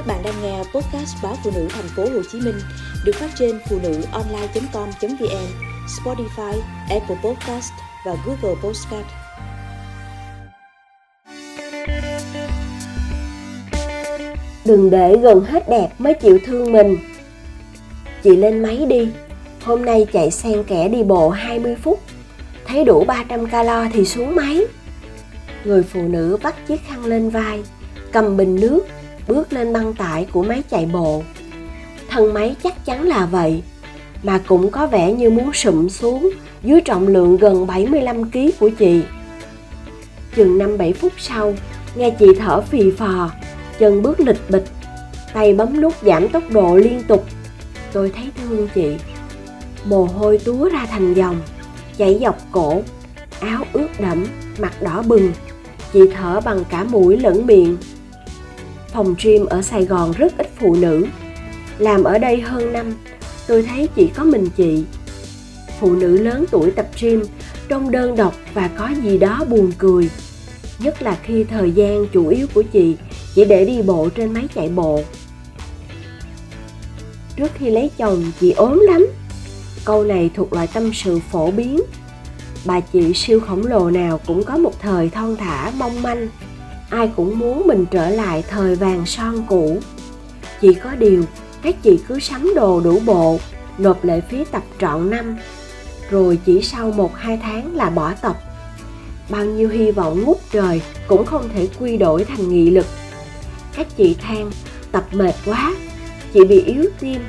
Các bạn đang nghe podcast báo phụ nữ thành phố Hồ Chí Minh được phát trên phụ nữ online.com.vn, Spotify, Apple Podcast và Google Podcast. Đừng để gần hết đẹp mới chịu thương mình. Chị lên máy đi. Hôm nay chạy xen kẻ đi bộ 20 phút. Thấy đủ 300 calo thì xuống máy. Người phụ nữ bắt chiếc khăn lên vai, cầm bình nước bước lên băng tải của máy chạy bộ. Thân máy chắc chắn là vậy, mà cũng có vẻ như muốn sụm xuống dưới trọng lượng gần 75 kg của chị. Chừng 5-7 phút sau, nghe chị thở phì phò, chân bước lịch bịch, tay bấm nút giảm tốc độ liên tục. Tôi thấy thương chị. Mồ hôi túa ra thành dòng, chảy dọc cổ, áo ướt đẫm, mặt đỏ bừng. Chị thở bằng cả mũi lẫn miệng, phòng gym ở Sài Gòn rất ít phụ nữ. Làm ở đây hơn năm, tôi thấy chỉ có mình chị. Phụ nữ lớn tuổi tập gym trông đơn độc và có gì đó buồn cười. Nhất là khi thời gian chủ yếu của chị chỉ để đi bộ trên máy chạy bộ. Trước khi lấy chồng chị ốm lắm. Câu này thuộc loại tâm sự phổ biến. Bà chị siêu khổng lồ nào cũng có một thời thon thả mong manh ai cũng muốn mình trở lại thời vàng son cũ. Chỉ có điều, các chị cứ sắm đồ đủ bộ, nộp lệ phí tập trọn năm, rồi chỉ sau một, hai tháng là bỏ tập. Bao nhiêu hy vọng ngút trời cũng không thể quy đổi thành nghị lực. Các chị than, tập mệt quá, chị bị yếu tim.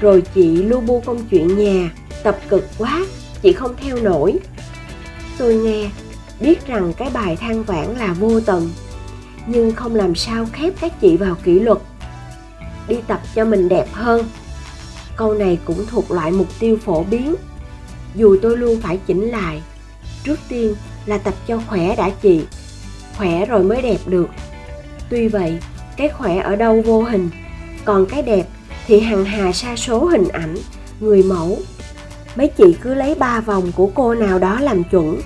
Rồi chị lu bu công chuyện nhà, tập cực quá, chị không theo nổi. Tôi nghe biết rằng cái bài than vãn là vô tận, nhưng không làm sao khép các chị vào kỷ luật. Đi tập cho mình đẹp hơn. Câu này cũng thuộc loại mục tiêu phổ biến. Dù tôi luôn phải chỉnh lại, trước tiên là tập cho khỏe đã chị, khỏe rồi mới đẹp được. Tuy vậy, cái khỏe ở đâu vô hình, còn cái đẹp thì hằng hà sa số hình ảnh, người mẫu. Mấy chị cứ lấy ba vòng của cô nào đó làm chuẩn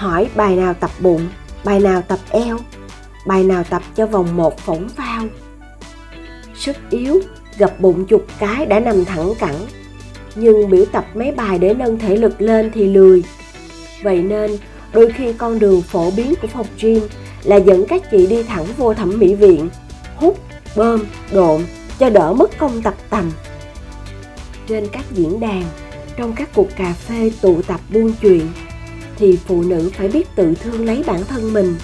hỏi bài nào tập bụng, bài nào tập eo, bài nào tập cho vòng một phỏng phao. Sức yếu gập bụng chục cái đã nằm thẳng cẳng, nhưng biểu tập mấy bài để nâng thể lực lên thì lười. Vậy nên, đôi khi con đường phổ biến của phòng gym là dẫn các chị đi thẳng vô thẩm mỹ viện, hút, bơm, độn cho đỡ mất công tập tành trên các diễn đàn, trong các cuộc cà phê tụ tập buôn chuyện thì phụ nữ phải biết tự thương lấy bản thân mình,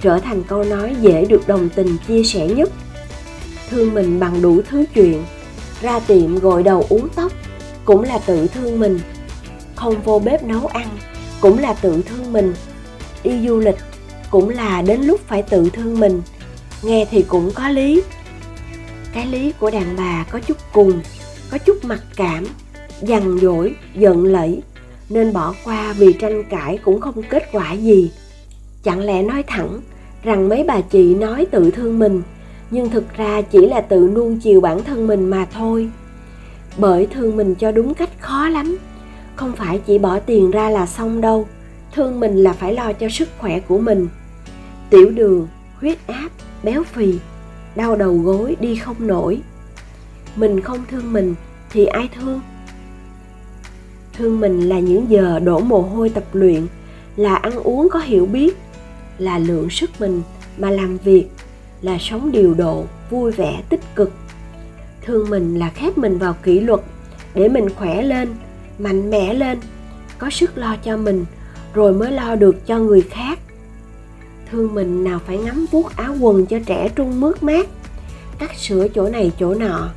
trở thành câu nói dễ được đồng tình chia sẻ nhất. Thương mình bằng đủ thứ chuyện, ra tiệm gội đầu uống tóc cũng là tự thương mình. Không vô bếp nấu ăn cũng là tự thương mình. Đi du lịch cũng là đến lúc phải tự thương mình. Nghe thì cũng có lý. Cái lý của đàn bà có chút cùng có chút mặc cảm, dằn dỗi, giận lẫy nên bỏ qua vì tranh cãi cũng không kết quả gì. Chẳng lẽ nói thẳng rằng mấy bà chị nói tự thương mình, nhưng thực ra chỉ là tự nuông chiều bản thân mình mà thôi. Bởi thương mình cho đúng cách khó lắm, không phải chỉ bỏ tiền ra là xong đâu, thương mình là phải lo cho sức khỏe của mình. Tiểu đường, huyết áp, béo phì, đau đầu gối đi không nổi. Mình không thương mình thì ai thương? Thương mình là những giờ đổ mồ hôi tập luyện, là ăn uống có hiểu biết, là lượng sức mình mà làm việc, là sống điều độ vui vẻ, tích cực. Thương mình là khép mình vào kỷ luật để mình khỏe lên, mạnh mẽ lên, có sức lo cho mình rồi mới lo được cho người khác. Thương mình nào phải ngắm vuốt áo quần cho trẻ trung mướt mát, cắt sửa chỗ này chỗ nọ,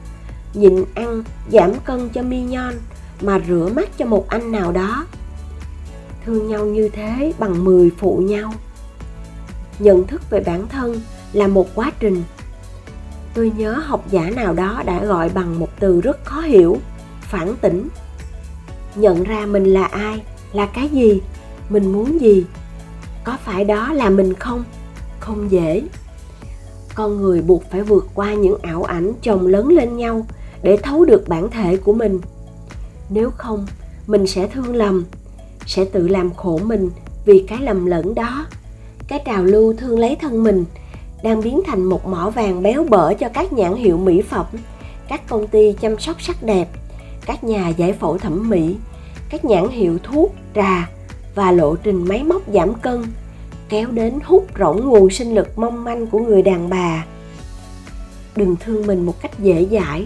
nhịn ăn, giảm cân cho mi nhon mà rửa mắt cho một anh nào đó. Thương nhau như thế bằng 10 phụ nhau. Nhận thức về bản thân là một quá trình. Tôi nhớ học giả nào đó đã gọi bằng một từ rất khó hiểu, phản tỉnh. Nhận ra mình là ai, là cái gì, mình muốn gì, có phải đó là mình không? Không dễ. Con người buộc phải vượt qua những ảo ảnh chồng lớn lên nhau để thấu được bản thể của mình nếu không mình sẽ thương lầm sẽ tự làm khổ mình vì cái lầm lẫn đó cái trào lưu thương lấy thân mình đang biến thành một mỏ vàng béo bở cho các nhãn hiệu mỹ phẩm, các công ty chăm sóc sắc đẹp, các nhà giải phẫu thẩm mỹ, các nhãn hiệu thuốc, trà và lộ trình máy móc giảm cân kéo đến hút rỗng nguồn sinh lực mong manh của người đàn bà. Đừng thương mình một cách dễ dãi,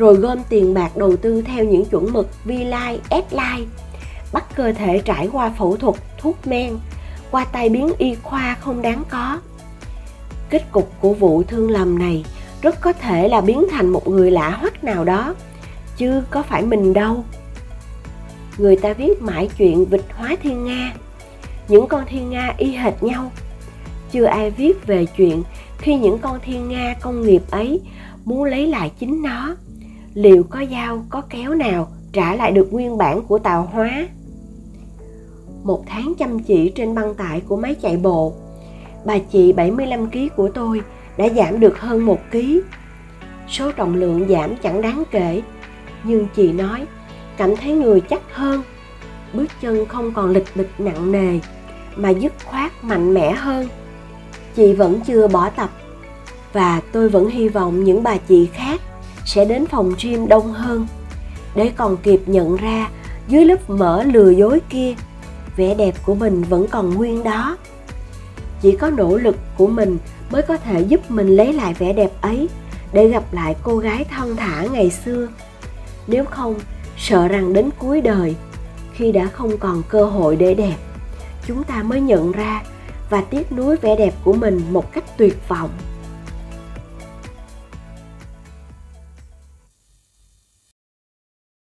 rồi gom tiền bạc đầu tư theo những chuẩn mực V-Line, S-Line, bắt cơ thể trải qua phẫu thuật, thuốc men, qua tay biến y khoa không đáng có. Kết cục của vụ thương lầm này rất có thể là biến thành một người lạ hoắc nào đó, chứ có phải mình đâu. Người ta viết mãi chuyện vịt hóa thiên Nga, những con thiên Nga y hệt nhau. Chưa ai viết về chuyện khi những con thiên Nga công nghiệp ấy muốn lấy lại chính nó, liệu có dao có kéo nào trả lại được nguyên bản của tàu hóa một tháng chăm chỉ trên băng tải của máy chạy bộ, bà chị 75 kg của tôi đã giảm được hơn 1 kg. Số trọng lượng giảm chẳng đáng kể, nhưng chị nói cảm thấy người chắc hơn, bước chân không còn lịch bịch nặng nề mà dứt khoát mạnh mẽ hơn. Chị vẫn chưa bỏ tập và tôi vẫn hy vọng những bà chị khác sẽ đến phòng gym đông hơn. Để còn kịp nhận ra, dưới lớp mỡ lừa dối kia, vẻ đẹp của mình vẫn còn nguyên đó. Chỉ có nỗ lực của mình mới có thể giúp mình lấy lại vẻ đẹp ấy để gặp lại cô gái thon thả ngày xưa. Nếu không, sợ rằng đến cuối đời, khi đã không còn cơ hội để đẹp, chúng ta mới nhận ra và tiếc nuối vẻ đẹp của mình một cách tuyệt vọng.